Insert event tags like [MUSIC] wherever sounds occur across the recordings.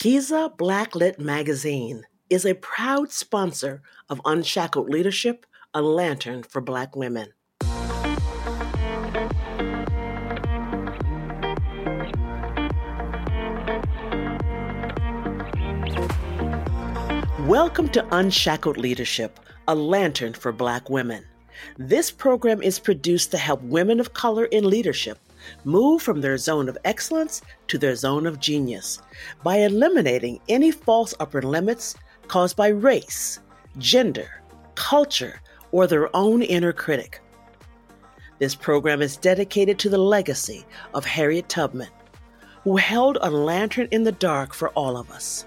Kiza Blacklit Magazine is a proud sponsor of Unshackled Leadership, a lantern for Black women. Welcome to Unshackled Leadership, a lantern for Black women. This program is produced to help women of color in leadership move from their zone of excellence to their zone of genius by eliminating any false upper limits caused by race, gender, culture, or their own inner critic. This program is dedicated to the legacy of Harriet Tubman, who held a lantern in the dark for all of us.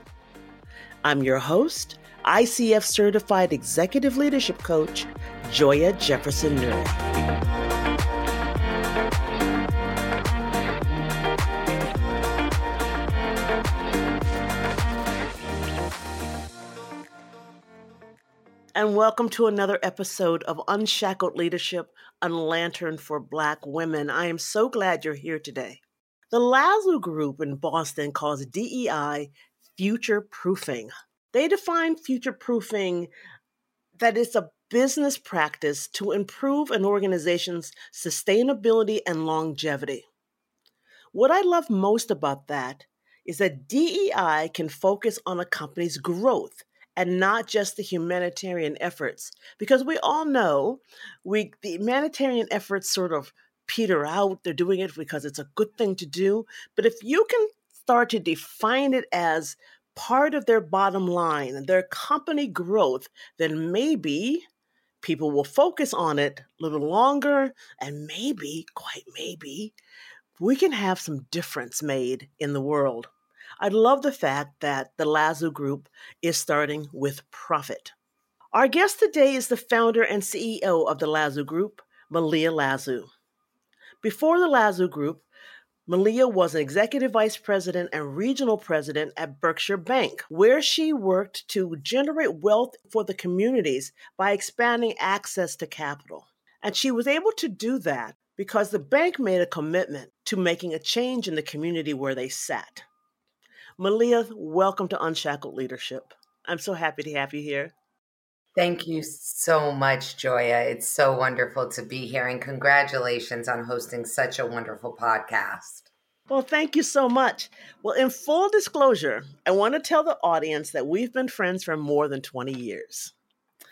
I'm your host, ICF certified executive leadership coach, Joya Jefferson Nuri. And welcome to another episode of Unshackled Leadership, a lantern for Black women. I am so glad you're here today. The Lazu Group in Boston calls DEI future proofing. They define future proofing that it's a business practice to improve an organization's sustainability and longevity. What I love most about that is that DEI can focus on a company's growth and not just the humanitarian efforts because we all know we the humanitarian efforts sort of peter out they're doing it because it's a good thing to do but if you can start to define it as part of their bottom line, their company growth, then maybe people will focus on it a little longer and maybe, quite maybe, we can have some difference made in the world. I love the fact that the Lazu Group is starting with profit. Our guest today is the founder and CEO of the Lazu Group, Malia Lazu. Before the Lazu Group, Malia was an executive vice president and regional president at Berkshire Bank, where she worked to generate wealth for the communities by expanding access to capital. And she was able to do that because the bank made a commitment to making a change in the community where they sat. Malia, welcome to Unshackled Leadership. I'm so happy to have you here. Thank you so much, Joya. It's so wonderful to be here, and congratulations on hosting such a wonderful podcast. Well, thank you so much. Well, in full disclosure, I want to tell the audience that we've been friends for more than 20 years.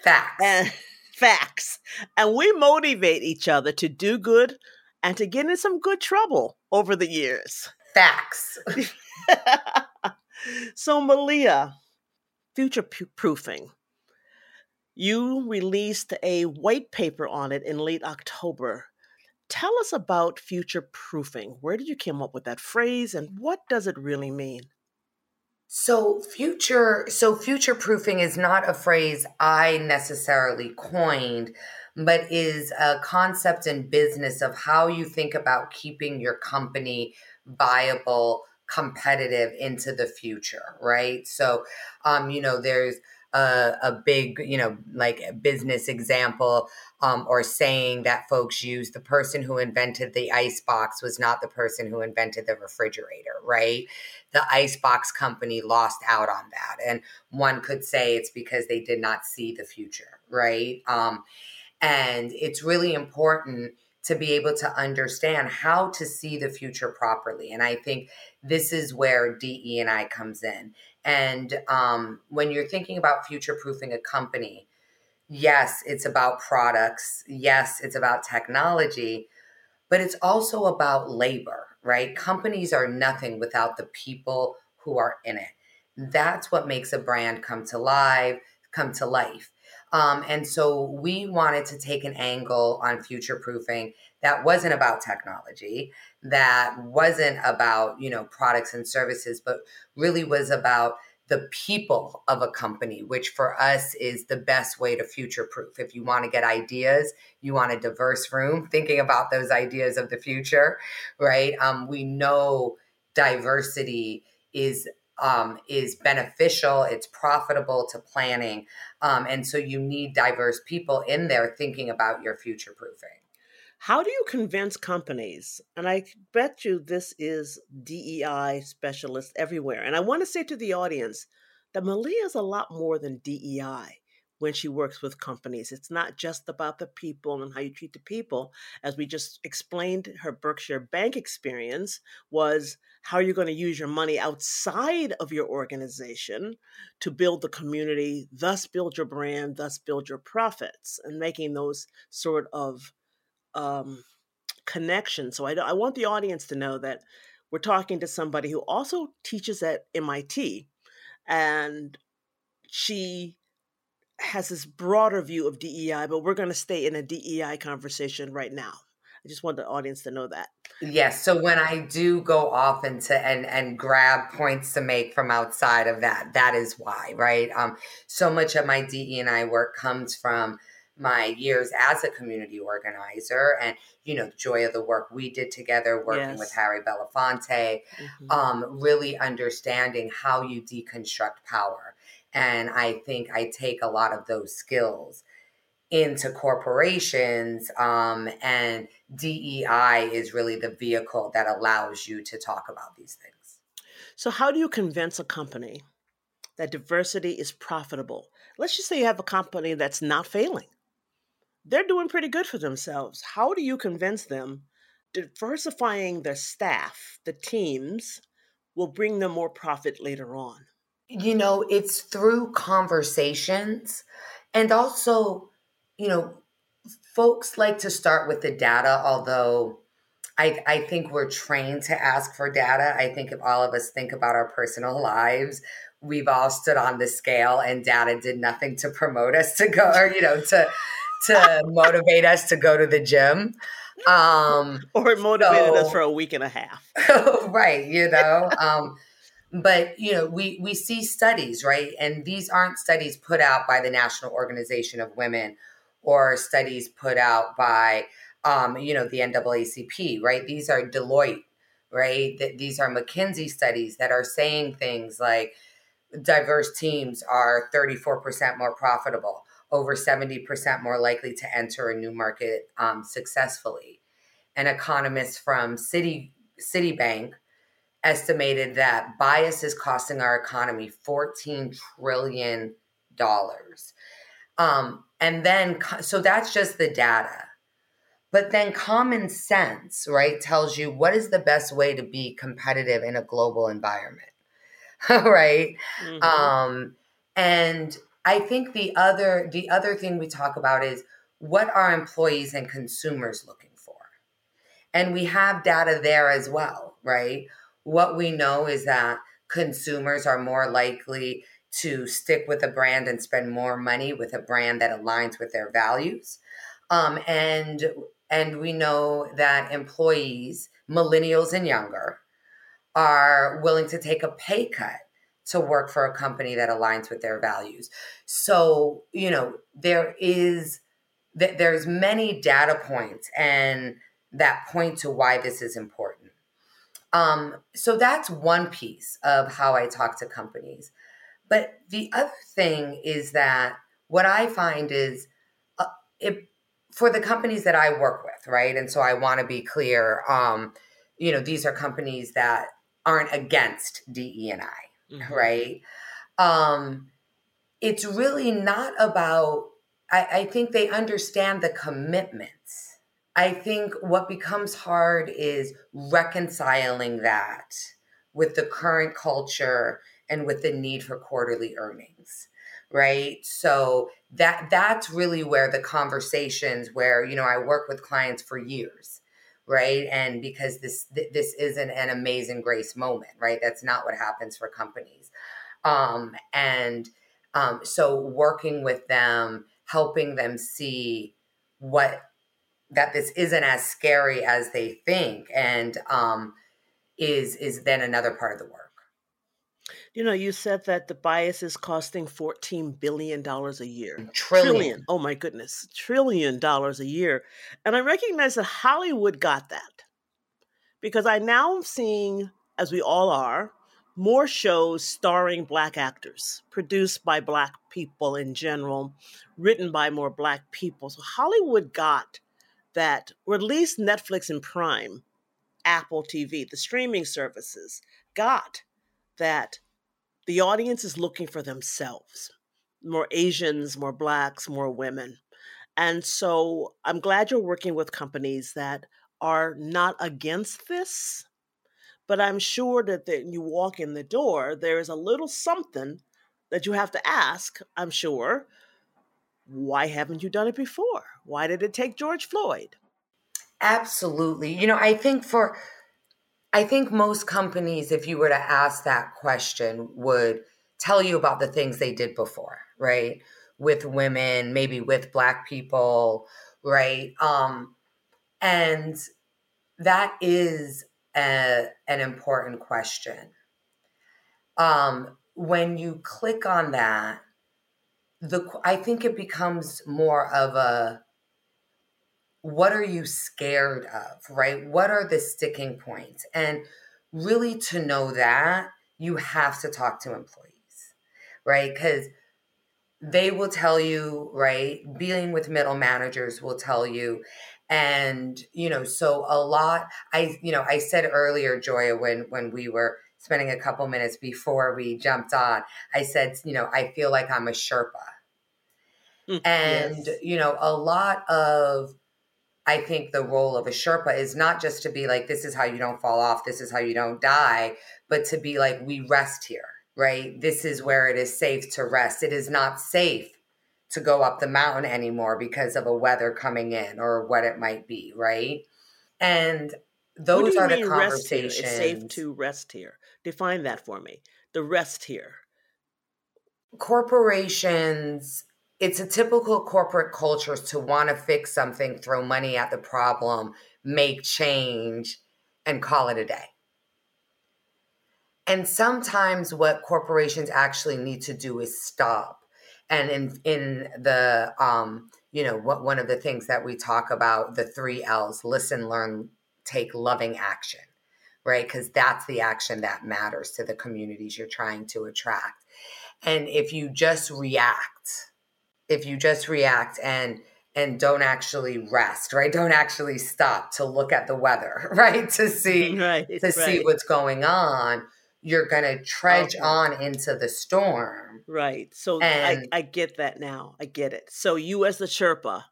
Facts. And [LAUGHS] facts. And we motivate each other to do good and to get in some good trouble over the years. Facts. [LAUGHS] so, Malia, future proofing you released a white paper on it in late October. Tell us about future proofing. Where did you come up with that phrase and what does it really mean? So future so future proofing is not a phrase I necessarily coined, but is a concept in business of how you think about keeping your company viable, competitive into the future, right? So um, you know, there's a, a big, you know, like business example um, or saying that folks use the person who invented the ice box was not the person who invented the refrigerator, right? The ice box company lost out on that. And one could say it's because they did not see the future, right? Um, and it's really important to be able to understand how to see the future properly. And I think this is where DE and I comes in. And um, when you're thinking about future proofing a company, yes, it's about products. Yes, it's about technology, but it's also about labor, right? Companies are nothing without the people who are in it. That's what makes a brand come to life, come to life. Um, and so we wanted to take an angle on future proofing that wasn't about technology, that wasn't about, you know, products and services, but really was about the people of a company, which for us is the best way to future proof. If you want to get ideas, you want a diverse room, [LAUGHS] thinking about those ideas of the future, right? Um, we know diversity is um, is beneficial, it's profitable to planning. Um, and so you need diverse people in there thinking about your future proofing. How do you convince companies? And I bet you this is DEI specialist everywhere. And I want to say to the audience that Malia is a lot more than DEI when she works with companies. It's not just about the people and how you treat the people. As we just explained, her Berkshire Bank experience was how you're going to use your money outside of your organization to build the community, thus build your brand, thus build your profits, and making those sort of um, connection. So I, I want the audience to know that we're talking to somebody who also teaches at MIT, and she has this broader view of DEI, but we're going to stay in a DEI conversation right now. I just want the audience to know that. Yes. So when I do go off into and and grab points to make from outside of that, that is why, right? Um, so much of my DE and I work comes from my years as a community organizer and you know the joy of the work we did together working yes. with harry belafonte mm-hmm. um, really understanding how you deconstruct power and i think i take a lot of those skills into corporations um, and dei is really the vehicle that allows you to talk about these things so how do you convince a company that diversity is profitable let's just say you have a company that's not failing they're doing pretty good for themselves. How do you convince them diversifying their staff, the teams, will bring them more profit later on? You know, it's through conversations and also, you know, folks like to start with the data, although I, I think we're trained to ask for data. I think if all of us think about our personal lives, we've all stood on the scale and data did nothing to promote us to go or, you know, to to [LAUGHS] motivate us to go to the gym. Um, or it motivated so, us for a week and a half. [LAUGHS] right, you know. Um, but you know, we we see studies, right? And these aren't studies put out by the National Organization of Women or studies put out by um, you know, the NAACP, right? These are Deloitte, right? That these are McKinsey studies that are saying things like diverse teams are 34% more profitable over 70% more likely to enter a new market um, successfully. An economist from Citi, Citibank estimated that bias is costing our economy $14 trillion. Um, and then, so that's just the data. But then common sense, right, tells you what is the best way to be competitive in a global environment, [LAUGHS] right? Mm-hmm. Um, and I think the other the other thing we talk about is what are employees and consumers looking for? And we have data there as well, right? What we know is that consumers are more likely to stick with a brand and spend more money with a brand that aligns with their values. Um, and and we know that employees, millennials and younger, are willing to take a pay cut to work for a company that aligns with their values. So, you know, there is there's many data points and that point to why this is important. Um, so that's one piece of how I talk to companies. But the other thing is that what I find is uh, it, for the companies that I work with, right? And so I want to be clear. Um, you know, these are companies that aren't against DE and I mm-hmm. right? Um, it's really not about, I, I think they understand the commitments. I think what becomes hard is reconciling that with the current culture and with the need for quarterly earnings right? So that that's really where the conversations where you know i work with clients for years right? And because this this isn't an amazing grace moment right? That's not what happens for companies. Um, and um, so working with them helping them see what that this isn't as scary as they think and um, is is then another part of the work you know, you said that the bias is costing $14 billion a year. Trillion. Trillion. Oh my goodness. Trillion dollars a year. And I recognize that Hollywood got that because I now am seeing, as we all are, more shows starring Black actors, produced by Black people in general, written by more Black people. So Hollywood got that, or at least Netflix and Prime, Apple TV, the streaming services, got that the audience is looking for themselves more Asians, more Blacks, more women. And so I'm glad you're working with companies that are not against this, but I'm sure that when you walk in the door, there is a little something that you have to ask, I'm sure. Why haven't you done it before? Why did it take George Floyd? Absolutely. You know, I think for I think most companies if you were to ask that question would tell you about the things they did before, right? With women, maybe with black people, right? Um and that is a, an important question. Um, when you click on that, the I think it becomes more of a what are you scared of, right? What are the sticking points? And really to know that, you have to talk to employees, right? Because they will tell you, right? Dealing with middle managers will tell you, and you know so a lot i you know i said earlier joya when when we were spending a couple minutes before we jumped on i said you know i feel like i'm a sherpa mm, and yes. you know a lot of i think the role of a sherpa is not just to be like this is how you don't fall off this is how you don't die but to be like we rest here right this is where it is safe to rest it is not safe to go up the mountain anymore because of a weather coming in or what it might be, right? And those are the conversations. It's safe to rest here. Define that for me. The rest here. Corporations, it's a typical corporate culture to want to fix something, throw money at the problem, make change, and call it a day. And sometimes what corporations actually need to do is stop and in in the um you know what one of the things that we talk about the three l's listen learn take loving action right because that's the action that matters to the communities you're trying to attract and if you just react if you just react and and don't actually rest right don't actually stop to look at the weather [LAUGHS] [LAUGHS] right to see right, to right. see what's going on you're going to trudge okay. on into the storm. Right. So and, I, I get that now. I get it. So you as the Sherpa,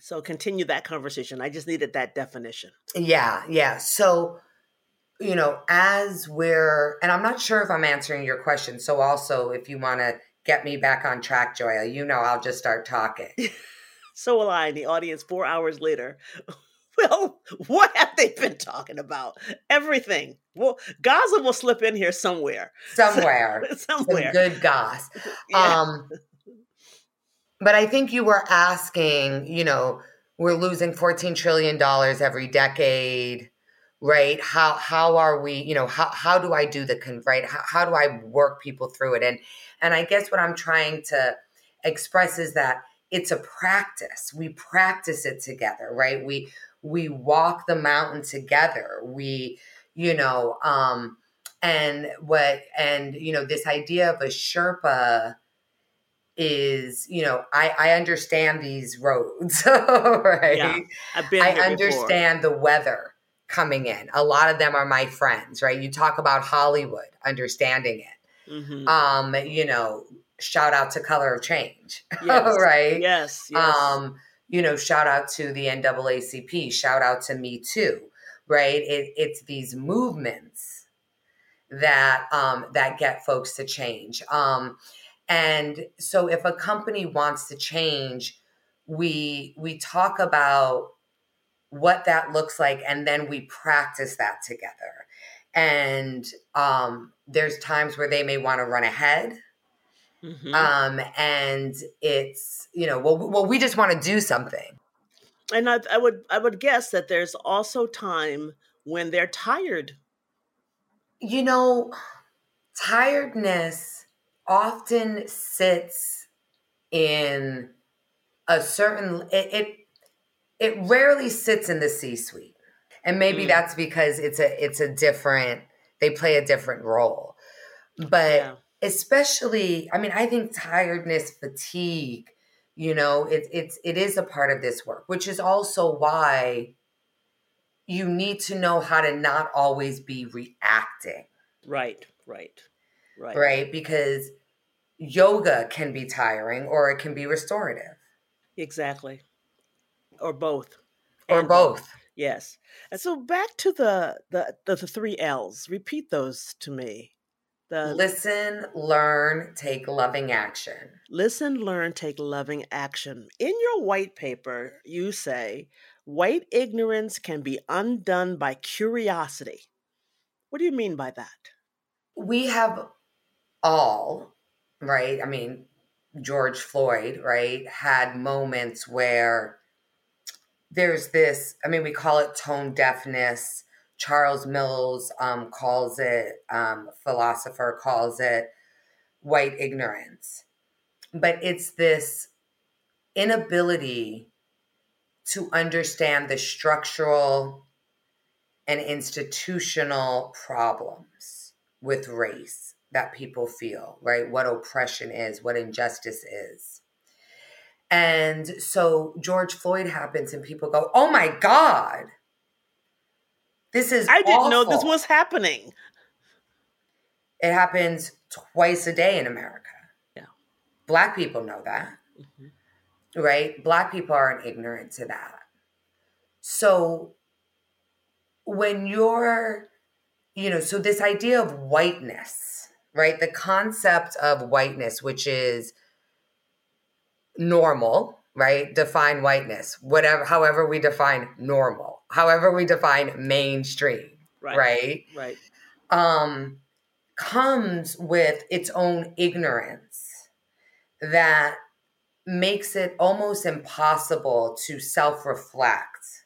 so continue that conversation. I just needed that definition. Yeah. Yeah. So, you know, as we're, and I'm not sure if I'm answering your question. So also, if you want to get me back on track, Joya, you know, I'll just start talking. [LAUGHS] so will I. in The audience four hours later [LAUGHS] well, what have they been talking about? Everything. Well, Gaza will slip in here somewhere. Somewhere. [LAUGHS] somewhere. Some good goss. Yeah. Um, but I think you were asking, you know, we're losing $14 trillion every decade, right? How how are we, you know, how how do I do the con right? How, how do I work people through it? And and I guess what I'm trying to express is that it's a practice. We practice it together, right? We we walk the mountain together we you know um and what and you know this idea of a sherpa is you know i i understand these roads [LAUGHS] right yeah, I've been i understand before. the weather coming in a lot of them are my friends right you talk about hollywood understanding it mm-hmm. um you know shout out to color of change [LAUGHS] yes. right yes, yes um you know, shout out to the NAACP, shout out to Me Too, right? It, it's these movements that um, that get folks to change. Um, and so, if a company wants to change, we we talk about what that looks like, and then we practice that together. And um, there's times where they may want to run ahead Mm-hmm. Um, and it's you know, well, well, we just want to do something. And I, I would I would guess that there's also time when they're tired. You know, tiredness often sits in a certain it it, it rarely sits in the C suite. And maybe mm. that's because it's a it's a different they play a different role. But yeah especially, I mean, I think tiredness, fatigue You know, it, it's it is a part of this work, which is also why you need to know how to not always be reacting. Right, right, right. Right? Because yoga can be tiring or it can be restorative. Exactly. Or both. Or and both. Yes. And so back to the, the the, the three L's. Repeat those to me. The listen, learn, take loving action. Listen, learn, take loving action. In your white paper, you say white ignorance can be undone by curiosity. What do you mean by that? We have all, right? I mean, George Floyd, right, had moments where there's this, I mean, we call it tone deafness. Charles Mills um, calls it, um, philosopher calls it white ignorance. But it's this inability to understand the structural and institutional problems with race that people feel, right? What oppression is, what injustice is. And so George Floyd happens, and people go, Oh my God, this is. I didn't awful. know this was happening. It happens twice a day in America. Yeah. Black people know that. Mm-hmm. Right? Black people aren't ignorant to that. So when you're, you know, so this idea of whiteness, right? The concept of whiteness, which is normal, right? Define whiteness, whatever, however we define normal, however we define mainstream, right? Right. right. Um, comes with its own ignorance that makes it almost impossible to self reflect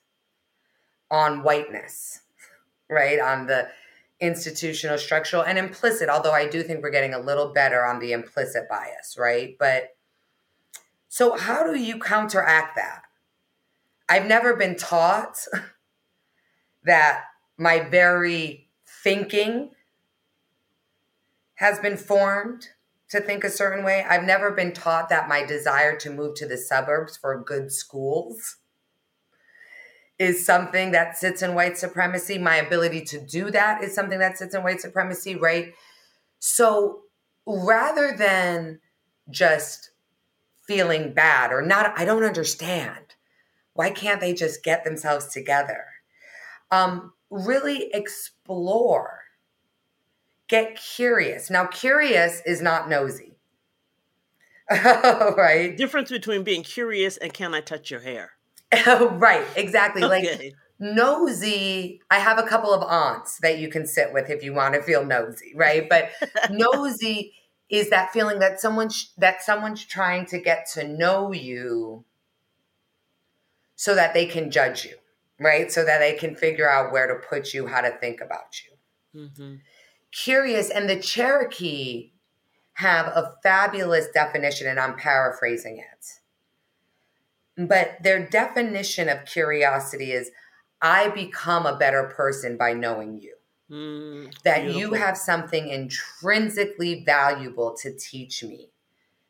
on whiteness, right? On the institutional, structural, and implicit, although I do think we're getting a little better on the implicit bias, right? But so, how do you counteract that? I've never been taught [LAUGHS] that my very thinking has been formed to think a certain way. I've never been taught that my desire to move to the suburbs for good schools is something that sits in white supremacy. My ability to do that is something that sits in white supremacy, right? So rather than just feeling bad or not, I don't understand. Why can't they just get themselves together? Um, really explore, get curious. Now, curious is not nosy. [LAUGHS] right? Difference between being curious and can I touch your hair? [LAUGHS] right, exactly. Okay. Like nosy, I have a couple of aunts that you can sit with if you want to feel nosy, right? But [LAUGHS] nosy is that feeling that someone that someone's trying to get to know you so that they can judge you right? So that they can figure out where to put you how to think about you. Mm-hmm. curious and the cherokee have a fabulous definition and i'm paraphrasing it. But their definition of curiosity is i become a better person by knowing you Mm, that beautiful. you have something intrinsically valuable to teach me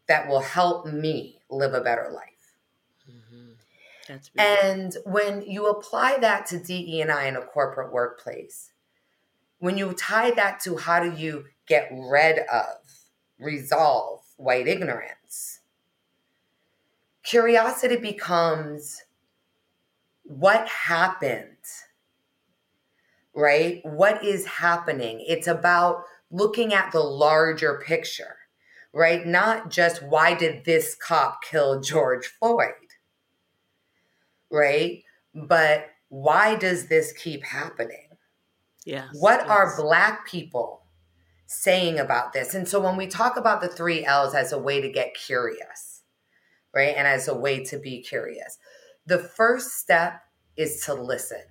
that will help me live a better life. Mm-hmm. and when you apply that to DE and I in a corporate workplace, when you tie that to how do you get rid of, resolve white ignorance, curiosity becomes what happened right? What is happening? It's about looking at the larger picture, right? Not just why did this cop kill George Floyd, right? But why does this keep happening? Yes. What yes. are Black people saying about this? And so when we talk about the three L's as a way to get curious, right? And as a way to be curious, the first step is to listen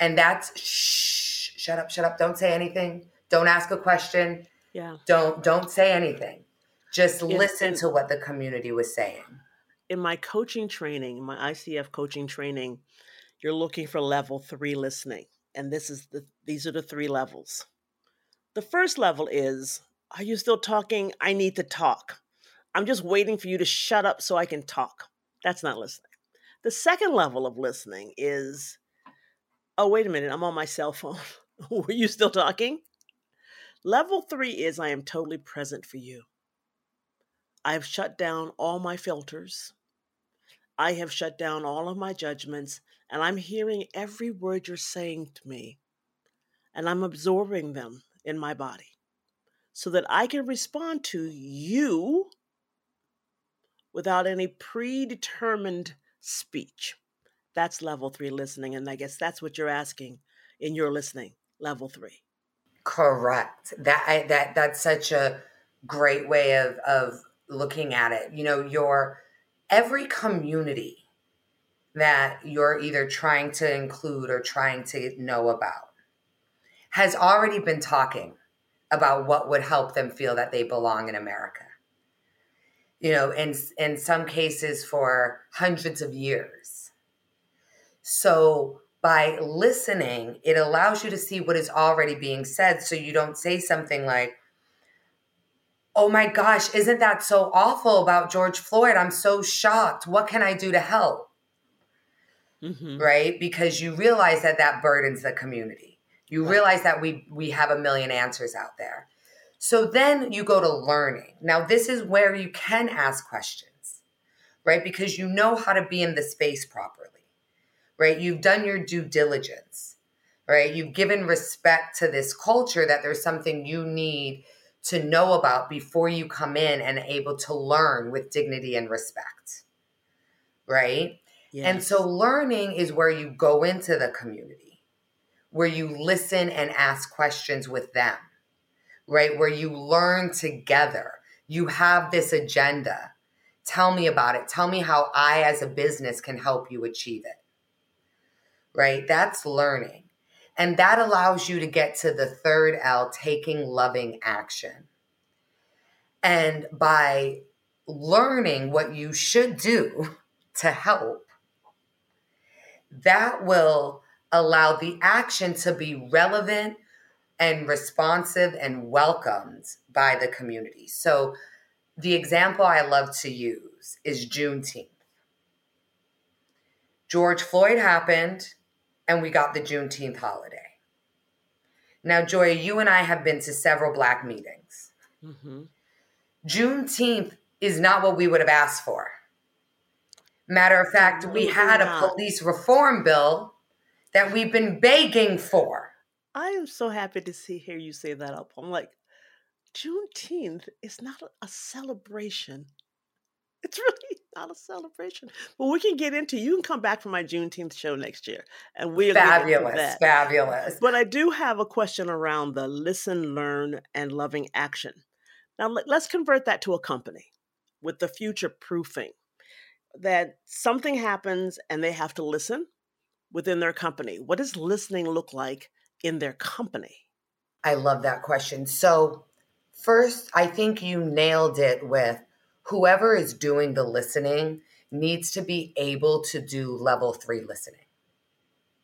and that's shh, shut up, shut up. Don't say anything. Don't ask a question. Yeah. Don't don't say anything. Just listen to what the community was saying. In my coaching training, my ICF coaching training, you're looking for level 3 listening. And this is the these are the three levels. The first level is are you still talking? I need to talk. I'm just waiting for you to shut up so I can talk. That's not listening. The second level of listening is oh, wait a minute, I'm on my cell phone. [LAUGHS] Were you still talking? Level three is I am totally present for you. I have shut down all my filters. I have shut down all of my judgments, and I'm hearing every word you're saying to me, and I'm absorbing them in my body so that I can respond to you without any predetermined speech. That's level three listening. And I guess that's what you're asking in your listening, level three. Correct. That I, that that's such a great way of of looking at it. You know, your every community that you're either trying to include or trying to know about has already been talking about what would help them feel that they belong in America. You know, in in some cases for hundreds of years. So by listening, it allows you to see what is already being said so you don't say something like, Oh my gosh, isn't that so awful about George Floyd? I'm so shocked. What can I do to help? Mm-hmm. Right? Because you realize that that burdens the community. You right. realize that we we have a million answers out there. So then you go to learning. Now this is where you can ask questions. Right? Because you know how to be in the space properly. Right? You've done your due diligence. Right? You've given respect to this culture that there's something you need to know about before you come in and able to learn with dignity and respect. Right? Yes. And so learning is where you go into the community, where you listen and ask questions with them, right? Where you learn together. You have this agenda. Tell me about it. Tell me how I, as a business, can help you achieve it. Right? That's learning. And that allows you to get to the third L, taking loving action. And by learning what you should do [LAUGHS] to help, that will allow the action to be relevant and responsive and welcomed by the community. So, the example I love to use is Juneteenth. George Floyd happened and we got the Juneteenth holiday. Now, Joya, you and I have been to several Black meetings. Mm-hmm. Juneteenth is not what we would have asked for. Matter of fact, we had a police reform bill that we've been begging for. I am so happy to see hear you say that up. I'm like, Juneteenth is not a celebration. It's [LAUGHS] really not a celebration. But we can get into. You can come back for my Juneteenth show next year, and we're fabulous, fabulous. But I do have a question around the listen, learn, and loving action. Now let's convert that to a company with the future proofing that something happens and they have to listen within their company. What does listening look like in their company? I love that question. So, first, I think you nailed it with whoever is doing the listening needs to be able to do level three listening.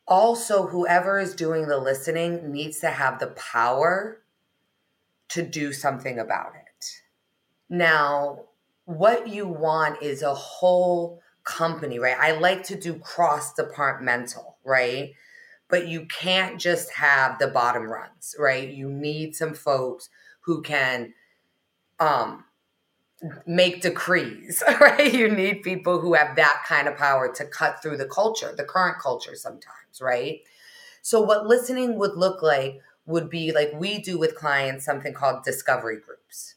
Also, whoever is doing the listening needs to have the power to do something about it. Now, what you want is a whole company, right? I like to do cross departmental, right? But you can't just have the bottom runs, right? You need some folks who can um make decrees, [LAUGHS] right? You need people who have that kind of power to cut through the culture, the current culture sometimes, right? So what listening would look like would be like we do with clients something called discovery groups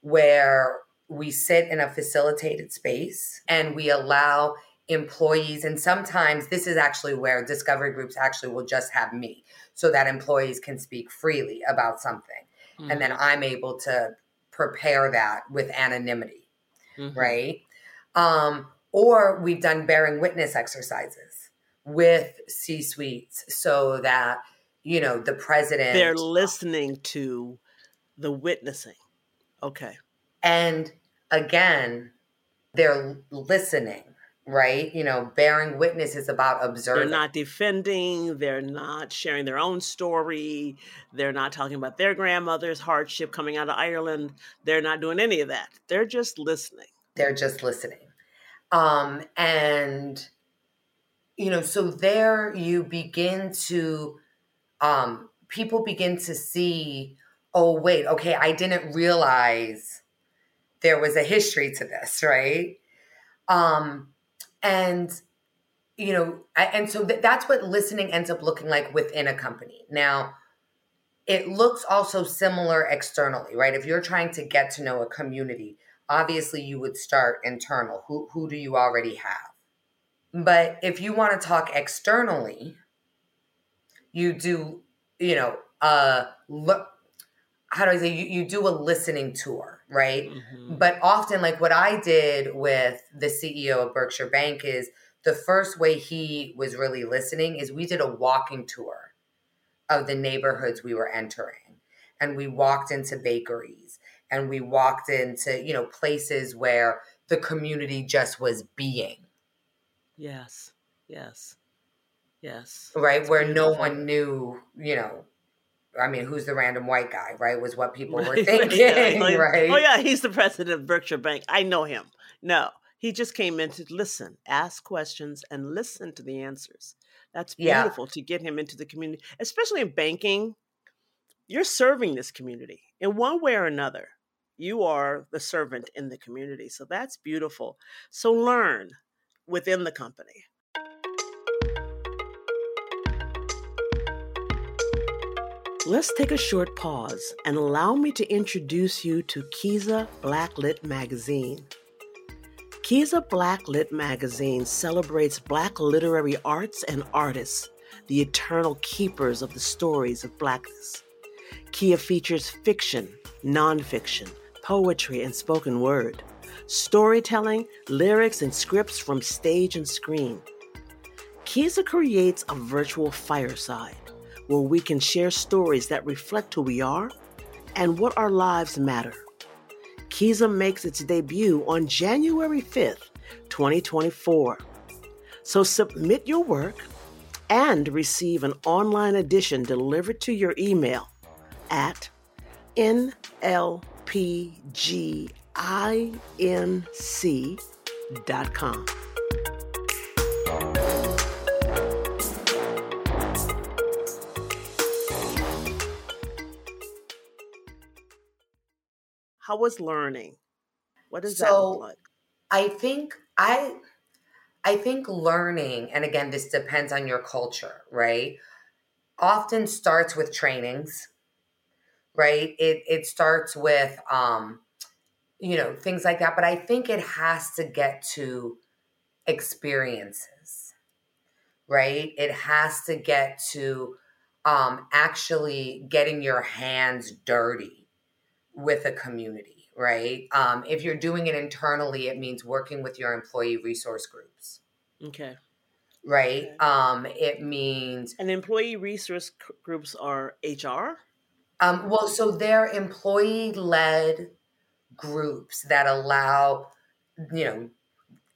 where we sit in a facilitated space and we allow employees and sometimes this is actually where discovery groups actually will just have me so that employees can speak freely about something mm-hmm. and then mm-hmm. i'm able to prepare that with anonymity mm-hmm. right? Um, or we've done bearing witness exercises with c suites so that you know the president they're listening to the witnessing. Okay. And again, they're listening, right? You know, bearing witness is about observing. They're not defending, they're not sharing their own story, they're not talking about their grandmother's hardship coming out of Ireland. They're not doing any of that. They're just listening. They're just listening. Um, and you know, so there you begin to um people begin to see, oh wait, okay, I didn't realize there was a history to this, right? Um and you know and so that's what listening ends up looking like within a company. Now it looks also similar externally right? If you're trying to get to know a community obviously you would start internal. Who who do you already have? But if you want to talk externally you do you know uh look how do I say you, you do a listening tour, right? Mm-hmm. But often, like what I did with the CEO of Berkshire Bank is the first way he was really listening is we did a walking tour of the neighborhoods we were entering. And we walked into bakeries and we walked into, you know, places where the community just was being. Yes. Yes. Yes. Right. That's where beautiful. no one knew, you know, I mean, who's the random white guy, right? Was what people were [LAUGHS] thinking, [LAUGHS] yeah, right? Oh yeah, he's the president of Berkshire Bank. I know him. No, he just came in to listen, ask questions, and listen to the answers. That's beautiful yeah. to get him into the community, especially in banking. You're serving this community in one way or another. You are the servant in the community. So that's beautiful. So learn within the company. Let's take a short pause and allow me to introduce you to Kiza Blacklit Magazine. Kiza Blacklit Magazine celebrates Black literary arts and artists, the eternal keepers of the stories of Blackness. Kia features fiction, nonfiction, poetry, and spoken word, storytelling, lyrics, and scripts from stage and screen. Kiza creates a virtual fireside where we can share stories that reflect who we are and what our lives matter. Kiza makes its debut on January 5th, 2024. So submit your work and receive an online edition delivered to your email at nlpginc.com. How was learning? What does so, that look like? I think I I think learning, and again, this depends on your culture, right? Often starts with trainings, right? It it starts with um, you know, things like that. But I think it has to get to experiences, right? It has to get to um, actually getting your hands dirty with a community, right? Um, if you're doing it internally, it means working with your employee resource groups. Okay. Right. Okay. Um, it means. And employee resource groups are HR? Um, well, so they're employee led groups that allow, you know,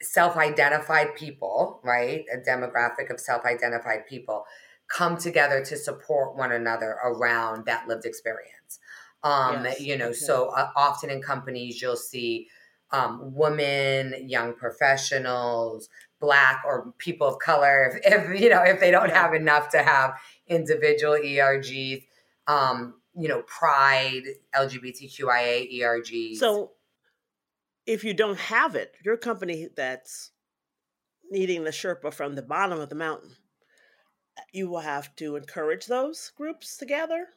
self identified people, right? A demographic of self identified people come together to support one another around that lived experience. Um, yes. You know, okay. so uh, often in companies you'll see um, women, young professionals, black or people of color. If, [LAUGHS] if you know if they don't yeah. have enough to have individual ERGs, um, you know, Pride, LGBTQIA ERGs. So, if you don't have it, your company that's needing the Sherpa from the bottom of the mountain, you will have to encourage those groups together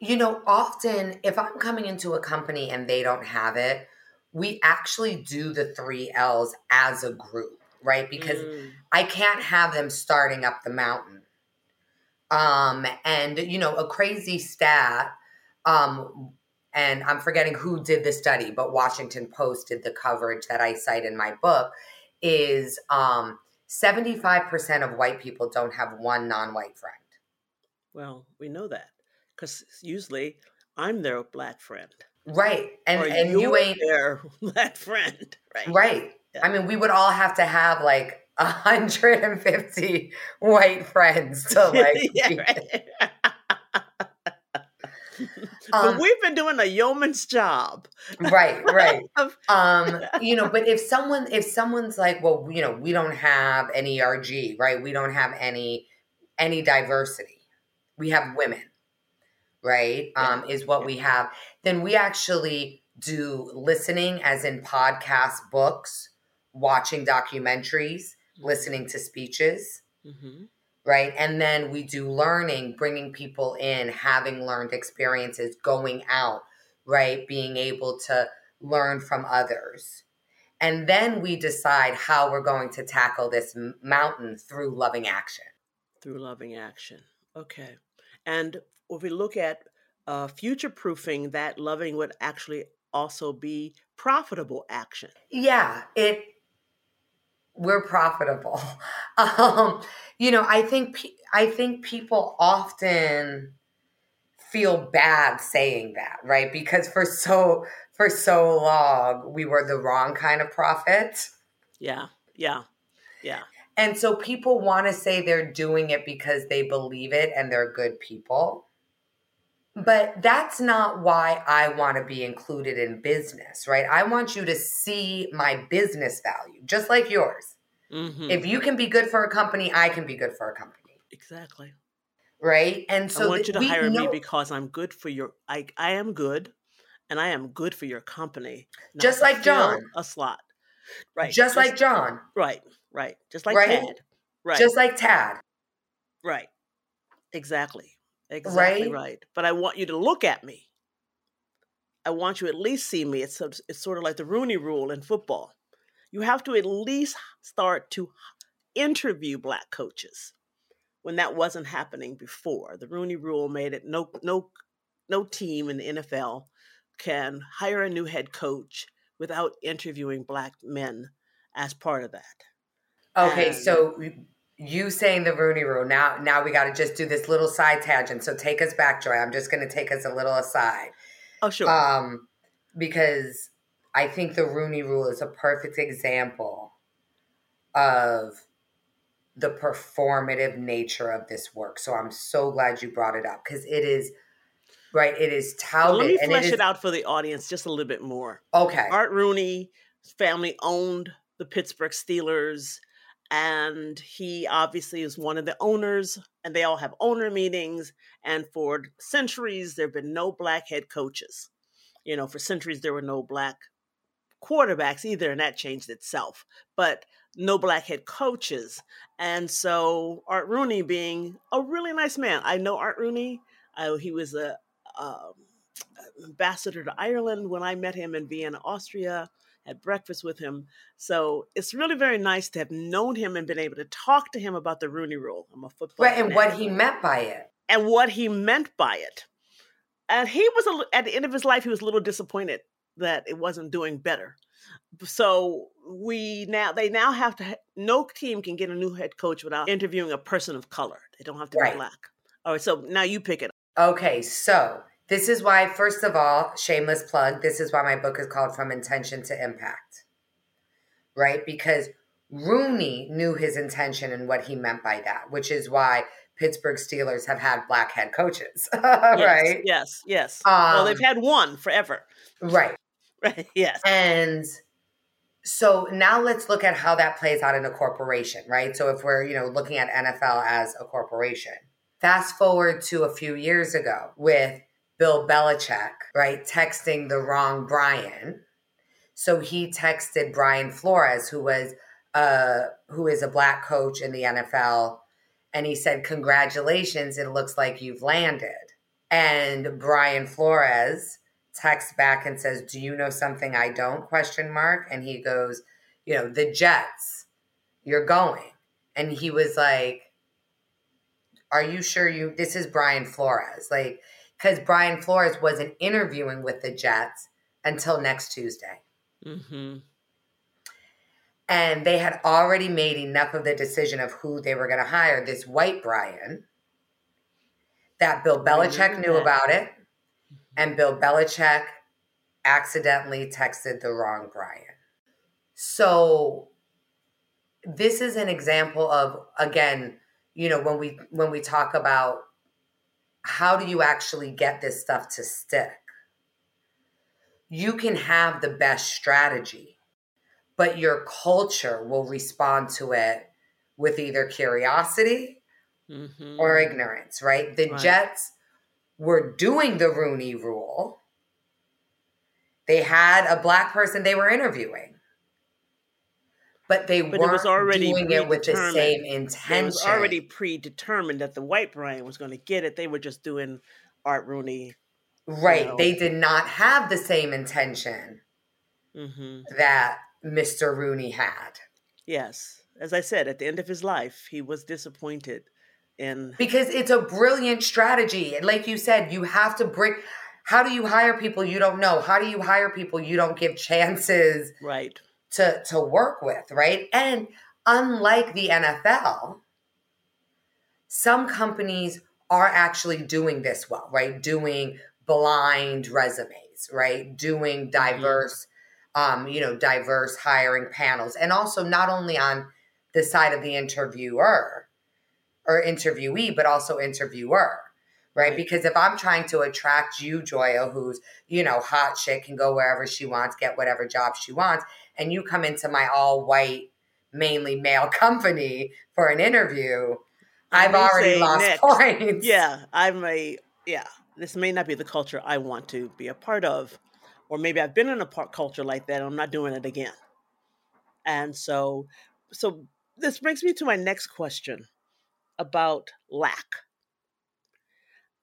you know, often if I'm coming into a company and they don't have it, we actually do the three L's as a group, right? Because mm. I can't have them starting up the mountain. Um, and you know, a crazy stat, um, and I'm forgetting who did the study, but Washington Post did the coverage that I cite in my book, is um 75% of white people don't have one non-white friend. Well, we know that because usually I'm their black friend. Right. And and you ain't their [LAUGHS] black friend. Right. Right. I mean, we would all have to have like 150 white friends to [LAUGHS] like. yeah, right. [LAUGHS] but um, we've been doing a yeoman's job. right, right. um, you know, but if someone if someone's like, well, you know, we don't have any ERG, right? We don't have any any diversity. We have women, right? Um, is what we have. Then we actually do listening as in podcast books, watching documentaries, listening to speeches. Mm-hmm right? And then we do learning, bringing people in, having learned experiences, going out, right? Being able to learn from others. And then we decide how we're going to tackle this mountain through loving action. Through loving action. Okay. And if we look at uh, future proofing, that loving would actually also be profitable action. Yeah, it we're profitable. [LAUGHS] Um, you know, I think I think people often feel bad saying that, right? Because for so for so long we were the wrong kind of prophet. Yeah. Yeah. Yeah. And so people want to say they're doing it because they believe it and they're good people. But that's not why I want to be included in business, right? I want you to see my business value, just like yours. Mm-hmm. If you can be good for a company, I can be good for a company. Exactly. Right. And so I want you to hire know- me because I'm good for your I I am good and I am good for your company. Just like John. A slot. Right. Just, just like John. Right. Right. Just like right? Tad. Right. Just like Tad. Right. Exactly. Exactly right? right. But I want you to look at me. I want you to at least see me. It's it's sort of like the Rooney Rule in football. You have to at least start to interview black coaches when that wasn't happening before. The Rooney Rule made it no no no team in the NFL can hire a new head coach without interviewing black men as part of that. Okay, and, so you saying the Rooney Rule. Now, now we got to just do this little side tangent. So take us back, Joy. I'm just going to take us a little aside. Oh, sure. Um, because I think the Rooney Rule is a perfect example of the performative nature of this work. So I'm so glad you brought it up because it is right. It is touted. Well, let me flesh it, is, out for the audience just a little bit more. Okay. Art Rooney, family owned the Pittsburgh Steelers and he obviously is one of the owners and they all have owner meetings and for centuries there have been no black head coaches. You know for centuries there were no black quarterbacks either and that changed itself but no black head coaches. And so art rooney being a really nice man. I know art rooney. I, he was a um, ambassador to ireland when i met him in vienna austria had breakfast with him. So it's really very nice to have known him and been able to talk to him about the Rooney Rule. I'm a football. Right, and what he meant by it. And what he meant by it. And he was a, at the end of his life, he was a little disappointed that it wasn't doing better. So we now they now have to no team can get a new head coach without interviewing a person of color. They don't have to right. be black. All right, so now you pick it. Okay, so this is why, first of all, shameless plug, this is why my book is called From Intention to Impact, right? Because Rooney knew his intention and what he meant by that, which is why Pittsburgh Steelers have had black head coaches, [LAUGHS] right? Yes, yes. Um, well, they've had one forever. Right. [LAUGHS] Right, yes. And so now let's look at how that plays out in a corporation, right? So if we're, you know, looking at NFL as a corporation, fast forward to a few years ago with Bill Belichick, right, texting the wrong Brian. So he texted Brian Flores, who was uh who is a black coach in the NFL, and he said, Congratulations, it looks like you've landed. And Brian Flores texts back and says, Do you know something I don't? Question mark. And he goes, you know, the Jets, you're going. And he was like, Are you sure you this is Brian Flores? Like because Brian Flores wasn't interviewing with the Jets until next Tuesday. Mm-hmm. And they had already made enough of the decision of who they were going to hire, this white Brian, that Bill Belichick knew about it. And Bill Belichick accidentally texted the wrong Brian. So this is an example of again, you know, when we when we talk about how do you actually get this stuff to stick? You can have the best strategy, but your culture will respond to it with either curiosity mm-hmm. or ignorance, right? The right. Jets were doing the Rooney rule. They had a black person they were interviewing but they but weren't it was already doing it with the same intention. It was already predetermined that the white Brian was going to get it. They were just doing Art Rooney. Right. You know. They did not have the same intention mm-hmm. that Mr. Rooney had. Yes. As I said, at the end of his life, he was disappointed in. Because it's a brilliant strategy. And like you said, you have to break. How do you hire people you don't know? How do you hire people you don't give [LAUGHS] chances? Right to to work with, right? And unlike the NFL, some companies are actually doing this well, right? Doing blind resumes, right? Doing mm-hmm. diverse mm-hmm. um, you know, diverse hiring panels and also not only on the side of the interviewer or interviewee, but also interviewer right? Because if I'm trying to attract you, Joya, who's, you know, hot shit, can go wherever she wants, get whatever job she wants, and you come into my all white, mainly male [LAUGHS] company for an interview, I've already lost next, points. Yeah, I'm a, yeah, this may not be the culture I want to be a part of. Or maybe I've been in a part culture like that. and I'm not doing it again. And so, so this brings me to my next question about lack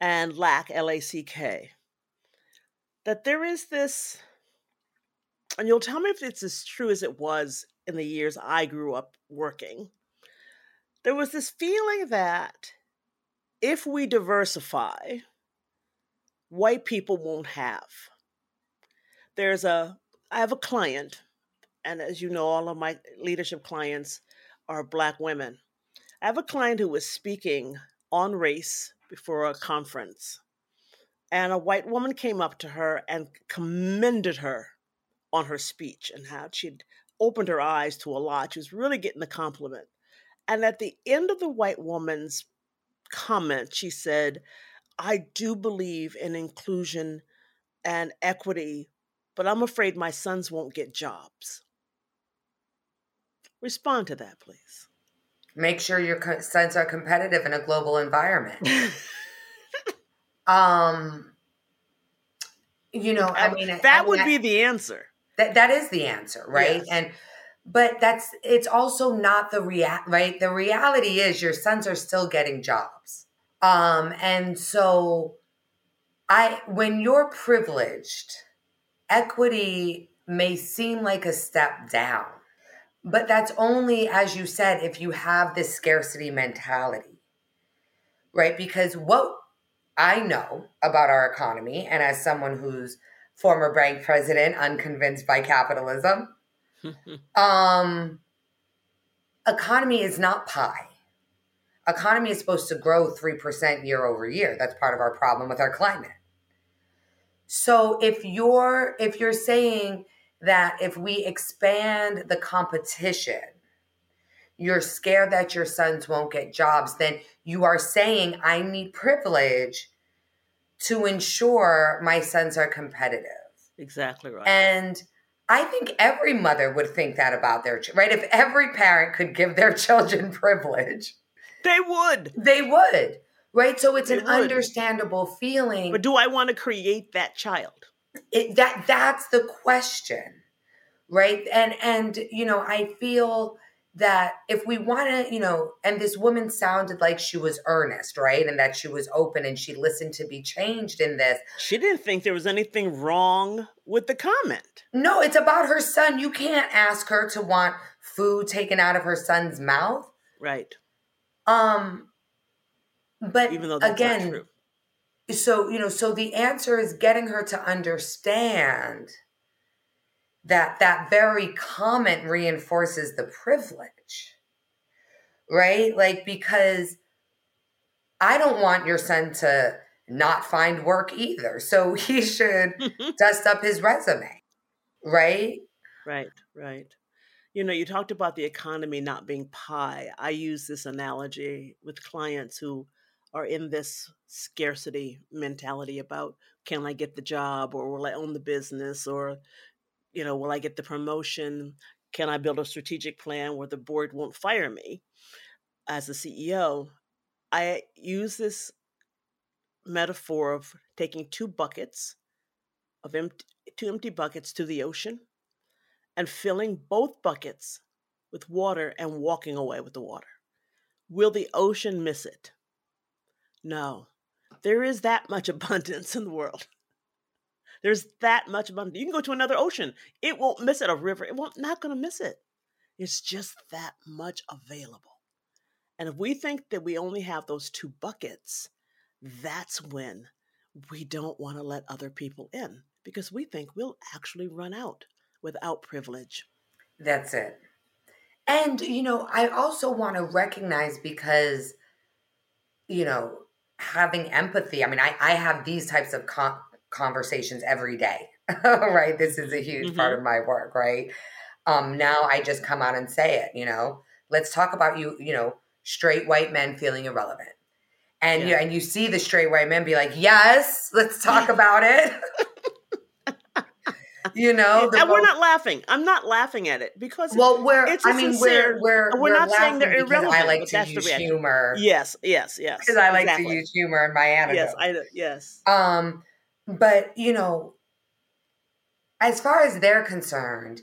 and lack, L A C K, that there is this, and you'll tell me if it's as true as it was in the years I grew up working. There was this feeling that if we diversify, white people won't have. There's a, I have a client, and as you know, all of my leadership clients are Black women. I have a client who was speaking on race before a conference. And a white woman came up to her and commended her on her speech and how she'd opened her eyes to a lot. She was really getting the compliment. And at the end of the white woman's comment, she said, I do believe in inclusion and equity, but I'm afraid my sons won't get jobs. Respond to that, please. Make sure your sons are competitive in a global environment. [LAUGHS] um, you know, I mean, that I would be the answer. That that is the answer, right? Yes. And but that's it's also not the real right. The reality is your sons are still getting jobs. Um, and so I when you're privileged, equity may seem like a step down but that's only, as you said, if you have this scarcity mentality, right? Because what I know about our economy, and as someone who's former bank president, unconvinced by capitalism, [LAUGHS] um, economy is not pie. Economy is supposed to grow 3% year over year. That's part of our problem with our climate. So if you're if you're saying that if we expand the competition, you're scared that your sons won't get jobs, then you are saying, I need privilege to ensure my sons are competitive. Exactly right. And I think every mother would think that about their right. If every parent could give their [LAUGHS] children privilege, they would. They would. Right. So it's they an would. understandable feeling. But do I want to create that child? it, that that's the question right and and you know i feel that if we want to you know and this woman sounded like she was earnest right? And that she was open and she listened to be changed in this. She didn't think there was anything wrong with the comment. No it's about her son. You can't ask her to want food taken out of her son's mouth. Right. Um but even though again so you know so the answer is getting her to understand that that very comment reinforces the privilege right? Like because i don't want your son to not find work either. So [LAUGHS] he should [LAUGHS] dust up his resume right? Right right. You know, you talked about the economy not being pie. I use this analogy with clients who are in this scarcity mentality about can I get the job or will I own the business? or you know, will I get the promotion? Can I build a strategic plan where the board won't fire me as the CEO? I use this metaphor of taking two buckets of empty, two empty buckets to the ocean and filling both buckets with water and walking away with the water. Will the ocean miss it? No. There is that much [LAUGHS] abundance in the world. There's that much abundance. You can go to another ocean. It won't miss it, a river. It won't not gonna miss it. It's just that much available. And if we think that we only have those two buckets, that's when we don't want to let other people in because we think we'll actually run out without privilege. That's it. And, you know, I also want to recognize because, you know, having empathy, I mean, I, I have these types of con- conversations every day, [LAUGHS] right? This is a huge mm-hmm. part of my work, right? Um, now I just come out and say it, you know, let's talk about you, you know, straight white men feeling irrelevant. And yeah. you and you see the straight white men be like, "Yes, let's talk [LAUGHS] about it." [LAUGHS] you know, and we're not laughing. I'm not laughing at it because well, we're it's I mean sincere, we're we're, we're, we're not saying they're irrelevant. I like to use humor. Yes, yes, yes. Because I like exactly. to use humor in my anecdote. Yes, I yes. Um, but you know, as far as they're concerned,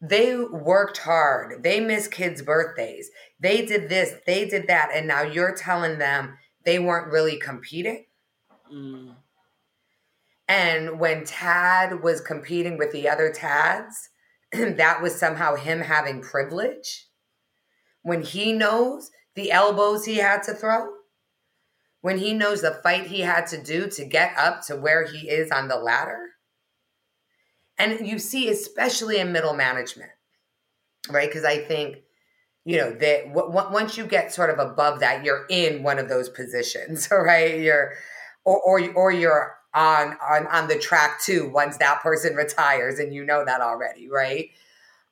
they worked hard. They missed kids' birthdays. They did this. They did that, and now you're telling them they weren't really competing. Mm. And when Tad was competing with the other Tads, [CLEARS THROAT] that was somehow him having privilege. When he knows the elbows he had to throw, when he knows the fight he had to do to get up to where he is on the ladder. And you see, especially in middle management, right? Because I think you know that w- once you get sort of above that you're in one of those positions [LAUGHS] right you're or or, or you're on on on the track too once that person [LAUGHS] retires and you know that already right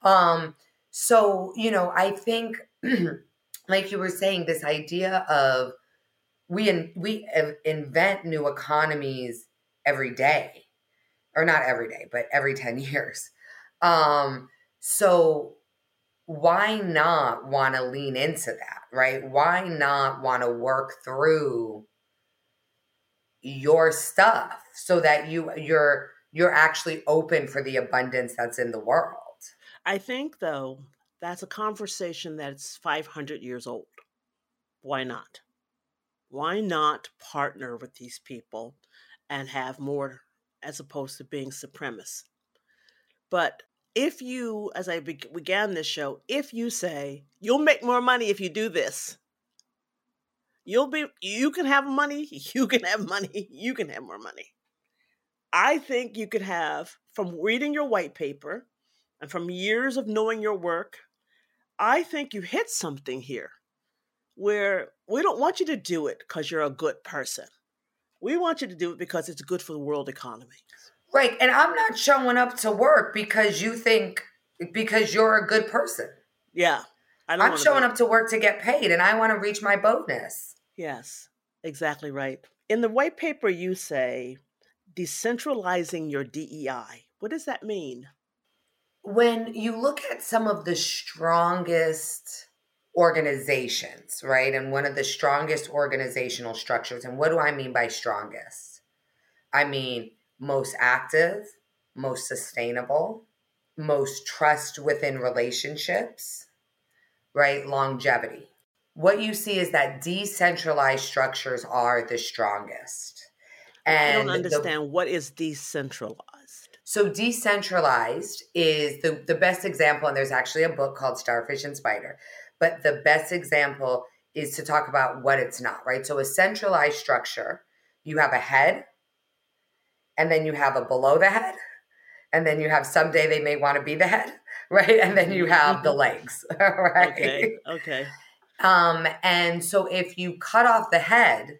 um so you know i think [CLEARS THROAT] like you were saying this idea of we in, we invent new economies every day or not every day but every 10 [LAUGHS] years um so why not want to lean into that, right? Why not want to work through your stuff so that you you're you're actually open for the abundance that's in the world. I think though that's a conversation that's 500 years old. Why not? Why not partner with these people and have more as opposed to being supremacists? But if you, as I be- began this show, if you say you'll make more money if you do this, you'll be, you can have money, [LAUGHS] you can have money, you can have more money. I think you could have, from reading your white paper and from years of knowing your work, I think you hit something here where we don't want you to do it because you're a good person. We want you to do it because it's good for the world economy. Right. And I'm not showing up to work because you think because you're a good person. Yeah. I am showing up to work to get paid and I want to reach my bonus. Yes, exactly right. In the white paper, you say decentralizing your DEI. What does that mean? When you look at some of the strongest organizations, right? And one of the strongest organizational structures, and what do I mean by strongest? I mean, most active, most sustainable, most trust within relationships, right? Longevity. What you see is that decentralized structures are the strongest. And I don't understand the, what is decentralized. So decentralized is the, the best example, and there's actually a book called Starfish and Spider. But the best example is to talk about what it's not, right? So a centralized structure, you have a head, and then you have a below the head, and then you have someday they may want to be the head, [LAUGHS] right? And then you have the legs, [LAUGHS] right? Okay. Okay. Um, and so if you cut off the head,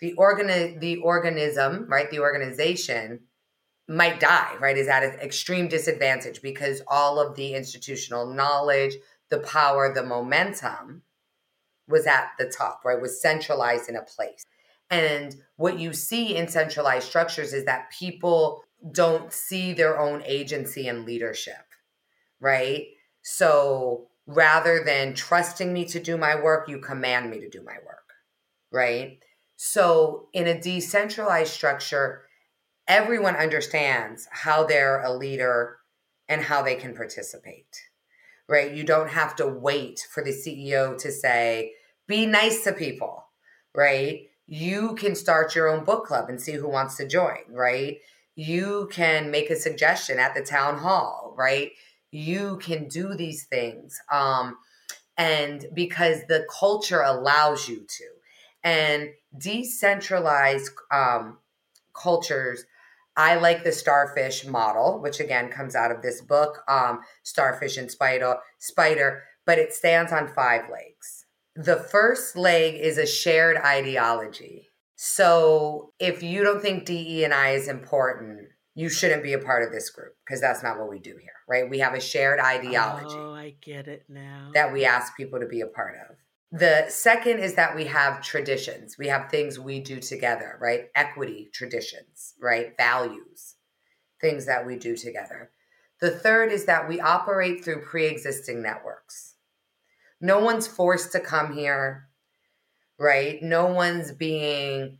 the organ the organism, right, the organization might die, right? Is at an extreme disadvantage because all of the institutional knowledge, the power, the momentum was at the top, right? Was centralized in a place. And what you see in centralized structures is that people don't see their own agency and leadership, right? So rather than trusting me to do my work, you command me to do my work, right? So in a decentralized structure, everyone understands how they're a leader and how they can participate, right? You don't have to wait for the CEO to say, be nice to people, right? You can start your own book club and see who wants to join, right? You can make a suggestion at the town hall, right? You can do these things. Um, and because the culture allows you to. And decentralized um, cultures, I like the starfish model, which again comes out of this book, um, Starfish and Spider, Spider, but it stands on five legs. The first leg is a shared ideology. So if you don't think DE and I is important, you shouldn't be a part of this group because that's not what we do here, right? We have a shared ideology. Oh, I get it now. That we ask people to be a part of. The second is that we have traditions. We have things we do together, right? Equity traditions, right? Values, things that we do together. The third is that we operate through pre existing networks. No one's forced to come here, right? No one's being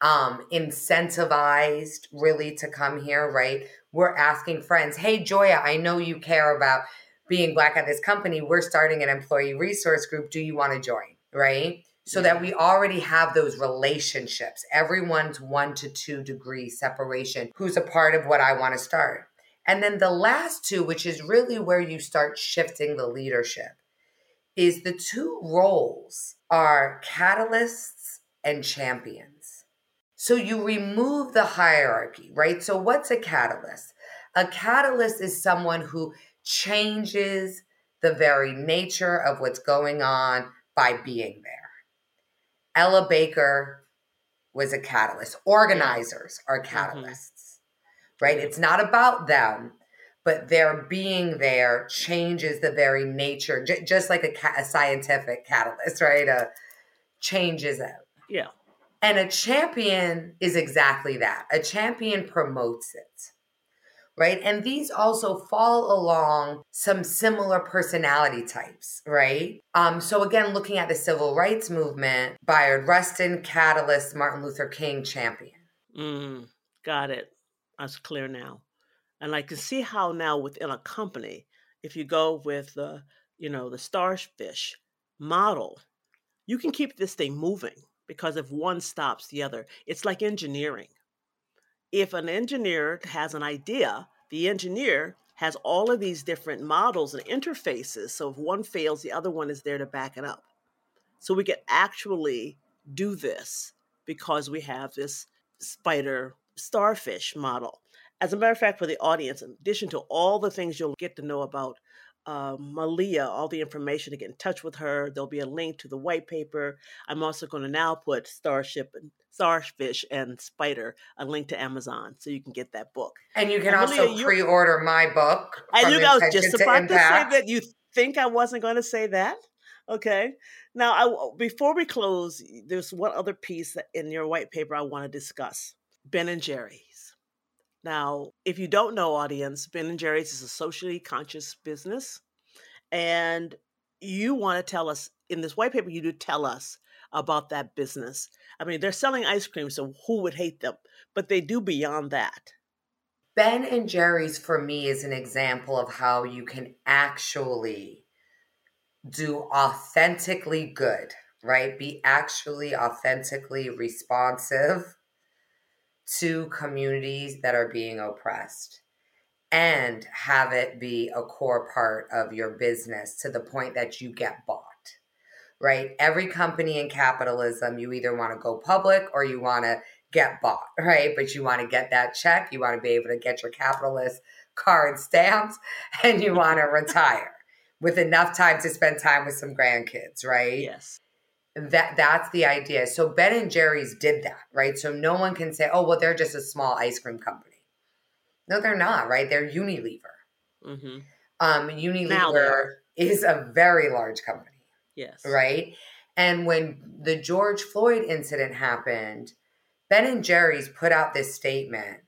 um, incentivized really to come here, right? We're asking friends, hey, Joya, I know you care about being Black at this company. We're starting an employee resource group. Do you want to join? Right? So that we already have those relationships. Everyone's one to two degree separation. Who's a part of what I want to start? And then the last two, which is really where you start shifting the leadership, is the two roles are catalysts and champions. So you remove the hierarchy, right? So what's a catalyst? A catalyst is someone who changes the very nature of what's going on by being there. Ella Baker was a catalyst. Organizers are mm-hmm. catalysts, mm-hmm. right? It's not about them, but their being there changes the very nature, j- just like a, ca- a, scientific catalyst, right? Uh, changes it. Yeah. And a champion is exactly that. A champion promotes it, right? And these also fall along some similar personality types, right? Um, so again, looking at the civil rights movement, Bayard Rustin, catalyst, Martin Luther King, champion. Mm, got it. That's clear now. And I can see how now within a company, if you go with the, you know, the starfish model, you can keep this thing moving because if one stops the other, it's like engineering. If an engineer has an idea, the engineer has all of these different models and interfaces. So if one fails, the other one is there to back it up. So we can actually do this because we have this spider starfish model. As a matter of fact, for the audience, in addition to all the things you'll get to know about uh, Malia, all the information to get in touch with her, there'll be a link to the white paper. I'm also going to now put Starship and Starfish and Spider a link to Amazon so you can get that book. And you can and also Malia, pre-order my book. I knew I was just about to, to say that. You think I wasn't going to say that? Okay. Now, I, before we close, there's one other piece in your white paper I want to discuss. Ben and Jerry. Now, if you don't know, audience, Ben and Jerry's is a socially conscious business, and you want to tell us in this white paper. You do tell us about that business. I mean, they're selling ice cream, so who would hate them? But they do beyond that. Ben and Jerry's for me is an example of how you can actually do authentically good, right? Be actually authentically responsive to communities that are being oppressed and have it be a core part of your business to the point that you get bought right? Every company in capitalism you either want to go public or you want to get bought [LAUGHS] right? But you want to get that check you want to be able to get your capitalist card stamped and you want to [LAUGHS] retire with enough time to spend time with some grandkids right? Yes that that's the idea. So Ben and Jerry's did that, right? So no one can say, "Oh, well, they're just a small ice cream company." No, they're not, right? They're Unilever. Mm-hmm. Um, Unilever is a very large company. Yes. Right? And when the George Floyd incident happened, Ben and Jerry's put out this statement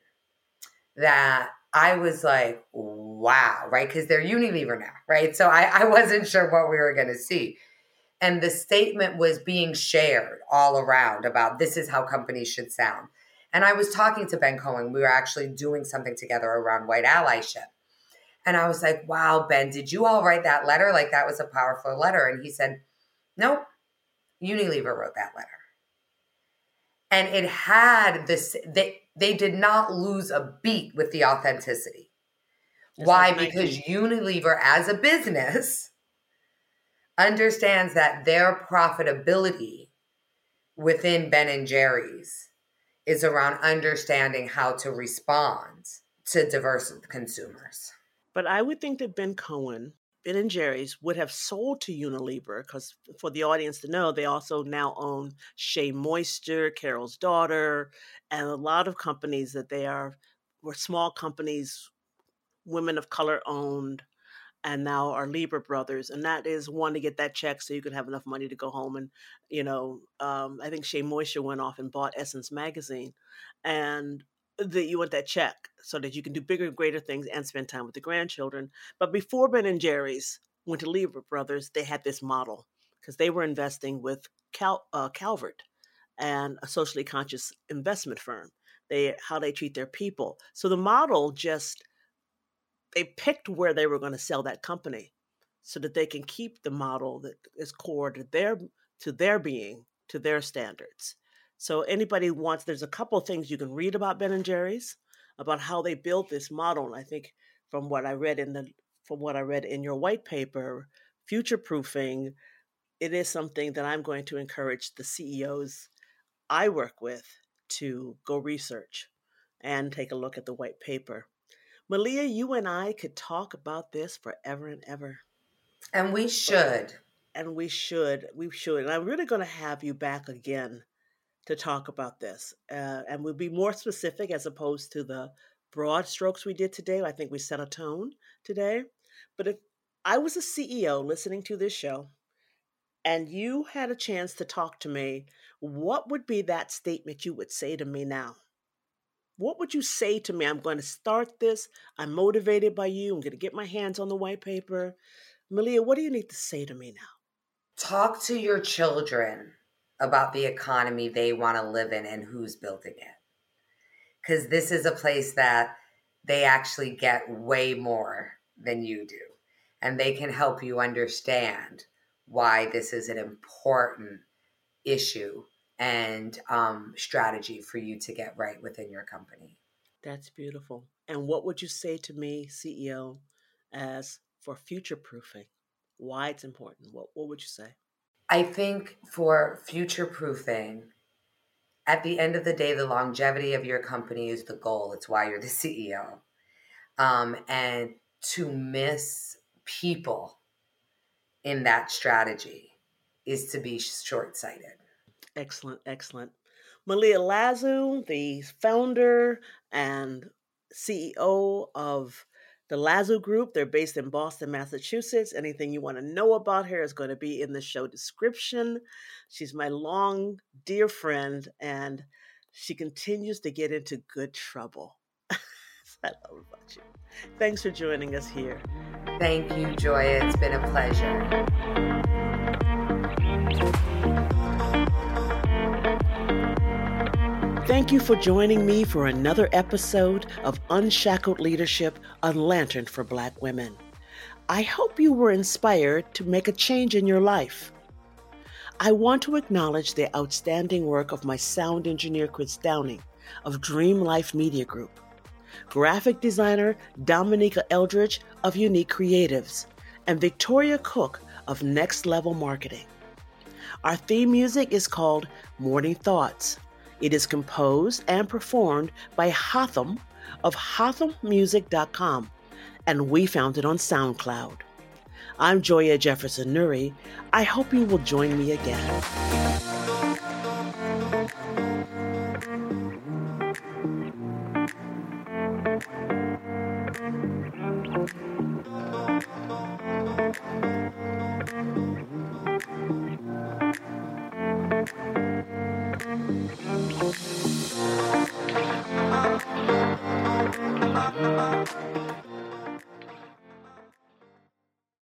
that I was like, wow, right? Because they're Unilever now, right? So I, I wasn't sure what we were going to see. And the statement was being shared all around about this is how companies should sound. And I was talking to Ben Cohen. We were actually doing something together around white allyship. And I was like, wow, Ben, did you all write that letter? Like that was a powerful letter. And he said, nope, Unilever wrote that letter. And it had this, they, they did not lose a beat with the authenticity. Why? Because Unilever, as a business, understands that their profitability within Ben and Jerry's is around understanding how to respond to diverse consumers. But I would think that Ben Cohen, Ben and Jerry's, would have sold to Unilever because, for the audience to know, they also now own Shea Moisture, Carol's Daughter, and a lot of companies that they are were small companies, women of color owned, and now are Lever Brothers, and that is one to get that check so you could have enough money to go home and you know, um, I think Shea Moisture went off and bought Essence magazine, and that you want that check so that you can do bigger and greater things and spend time with the grandchildren. But before Ben and Jerry's went to Lever Brothers, they had this model because they were investing with Cal, uh, Calvert and a socially conscious investment firm. They how they treat their people. So the model just they picked where they were going to sell that company so that they can keep the model that is core to their to their being to their standards. So anybody wants there's a couple things you can read about ben and jerry's about how they built this model and i think from what i read in the from what i read in your white paper future proofing it is something that i'm going to encourage the ceos i work with to go research and take a look at the white paper Malia, you and I could talk about this forever and ever. And we should. And we should. We should. And I'm really going to have you back again to talk about this. Uh, and we'll be more specific as opposed to the broad strokes we did today. I think we set a tone today. But if I was a CEO listening to this show and you had a chance to talk to me, what would be that statement you would say to me now? What would you say to me? I'm going to start this. I'm motivated by you. I'm going to get my hands on the white paper. Malia, what do you need to say to me now? Talk to your children about the economy they want to live in and who's building it. Because this is a place that they actually get way more than you do. And they can help you understand why this is an important issue and um, strategy for you to get right within your company. That's beautiful. And what would you say to me, CEO, as for future proofing? Why it's important? What, what would you say? I think for future proofing, at the end of the day, the longevity of your company is the goal. It's why you're the [LAUGHS] CEO. Um, and to miss people in that strategy is to be short sighted. Excellent, excellent. Malia Lazu, the founder and CEO of the Lazu Group. They're based in Boston, Massachusetts. Anything you want to know about her is going to be in the show description. She's my long, dear friend, and she continues to get into good trouble. [LAUGHS] I love about you. Thanks for joining us here. Thank you, Joya. It's been a pleasure. Thank you for joining me for another episode of Unshackled Leadership a lantern for Black Women. I hope you were inspired to make a change in your life. I want to acknowledge the outstanding work of my sound engineer, Chris Downing of Dream Life Media Group, graphic designer Dominica Eldridge of Unique Creatives, and Victoria Cook of Next Level Marketing. Our theme music is called Morning Thoughts it is composed and performed by Hotham of HothamMusic.com, and we found it on SoundCloud. I'm Joya Jefferson Nuri. I hope you will join me again.